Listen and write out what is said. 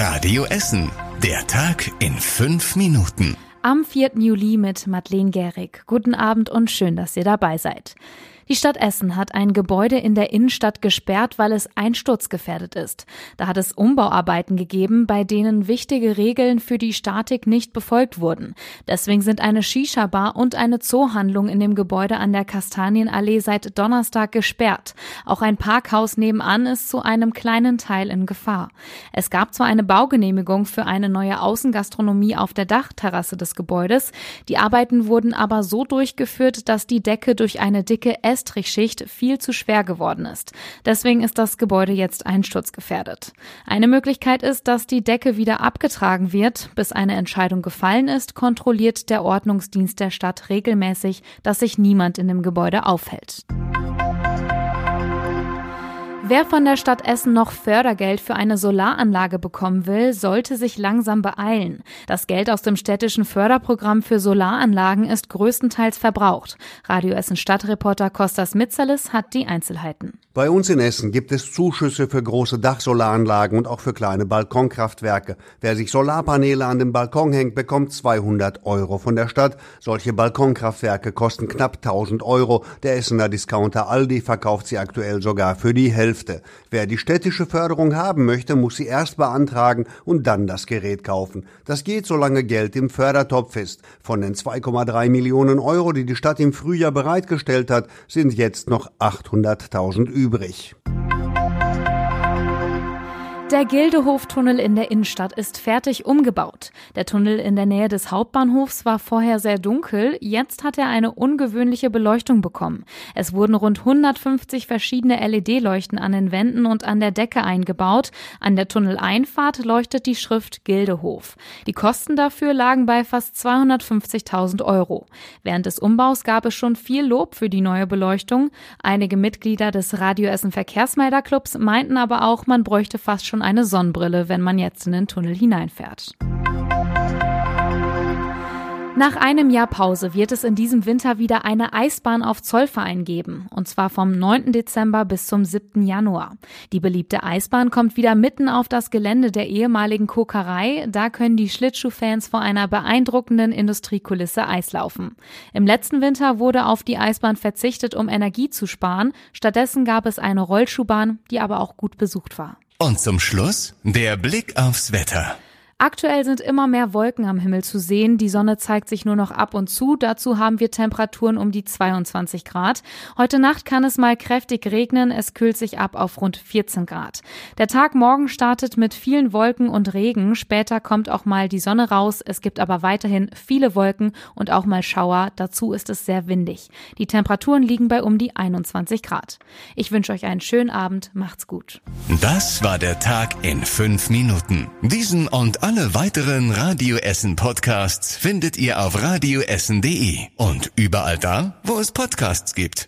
Radio Essen. Der Tag in fünf Minuten. Am 4. Juli mit Madeleine Gehrig. Guten Abend und schön, dass ihr dabei seid. Die Stadt Essen hat ein Gebäude in der Innenstadt gesperrt, weil es einsturzgefährdet ist. Da hat es Umbauarbeiten gegeben, bei denen wichtige Regeln für die Statik nicht befolgt wurden. Deswegen sind eine Shisha-Bar und eine Zoohandlung in dem Gebäude an der Kastanienallee seit Donnerstag gesperrt. Auch ein Parkhaus nebenan ist zu einem kleinen Teil in Gefahr. Es gab zwar eine Baugenehmigung für eine neue Außengastronomie auf der Dachterrasse des Gebäudes, die Arbeiten wurden aber so durchgeführt, dass die Decke durch eine dicke Estrichschicht viel zu schwer geworden ist. Deswegen ist das Gebäude jetzt einsturzgefährdet. Eine Möglichkeit ist, dass die Decke wieder abgetragen wird. Bis eine Entscheidung gefallen ist, kontrolliert der Ordnungsdienst der Stadt regelmäßig, dass sich niemand in dem Gebäude aufhält. Wer von der Stadt Essen noch Fördergeld für eine Solaranlage bekommen will, sollte sich langsam beeilen. Das Geld aus dem städtischen Förderprogramm für Solaranlagen ist größtenteils verbraucht. Radio Essen Stadtreporter Kostas Mitzalis hat die Einzelheiten. Bei uns in Essen gibt es Zuschüsse für große Dachsolaranlagen und auch für kleine Balkonkraftwerke. Wer sich Solarpaneele an den Balkon hängt, bekommt 200 Euro von der Stadt. Solche Balkonkraftwerke kosten knapp 1000 Euro. Der Essener Discounter Aldi verkauft sie aktuell sogar für die Hälfte. Hälfte. Wer die städtische Förderung haben möchte, muss sie erst beantragen und dann das Gerät kaufen. Das geht, solange Geld im Fördertopf ist. Von den 2,3 Millionen Euro, die die Stadt im Frühjahr bereitgestellt hat, sind jetzt noch 800.000 übrig. Der Gildehoftunnel in der Innenstadt ist fertig umgebaut. Der Tunnel in der Nähe des Hauptbahnhofs war vorher sehr dunkel, jetzt hat er eine ungewöhnliche Beleuchtung bekommen. Es wurden rund 150 verschiedene LED-Leuchten an den Wänden und an der Decke eingebaut. An der Tunneleinfahrt leuchtet die Schrift Gildehof. Die Kosten dafür lagen bei fast 250.000 Euro. Während des Umbaus gab es schon viel Lob für die neue Beleuchtung. Einige Mitglieder des Radio Essen Verkehrsmelderclubs meinten aber auch, man bräuchte fast schon schon eine Sonnenbrille, wenn man jetzt in den Tunnel hineinfährt. Nach einem Jahr Pause wird es in diesem Winter wieder eine Eisbahn auf Zollverein geben, und zwar vom 9. Dezember bis zum 7. Januar. Die beliebte Eisbahn kommt wieder mitten auf das Gelände der ehemaligen Kokerei, da können die Schlittschuhfans vor einer beeindruckenden Industriekulisse Eislaufen. Im letzten Winter wurde auf die Eisbahn verzichtet, um Energie zu sparen, stattdessen gab es eine Rollschuhbahn, die aber auch gut besucht war. Und zum Schluss der Blick aufs Wetter. Aktuell sind immer mehr Wolken am Himmel zu sehen. Die Sonne zeigt sich nur noch ab und zu. Dazu haben wir Temperaturen um die 22 Grad. Heute Nacht kann es mal kräftig regnen. Es kühlt sich ab auf rund 14 Grad. Der Tag morgen startet mit vielen Wolken und Regen. Später kommt auch mal die Sonne raus. Es gibt aber weiterhin viele Wolken und auch mal Schauer. Dazu ist es sehr windig. Die Temperaturen liegen bei um die 21 Grad. Ich wünsche euch einen schönen Abend. Macht's gut. Das war der Tag in fünf Minuten. Diesen und alle weiteren Radio Essen Podcasts findet ihr auf radioessen.de und überall da, wo es Podcasts gibt.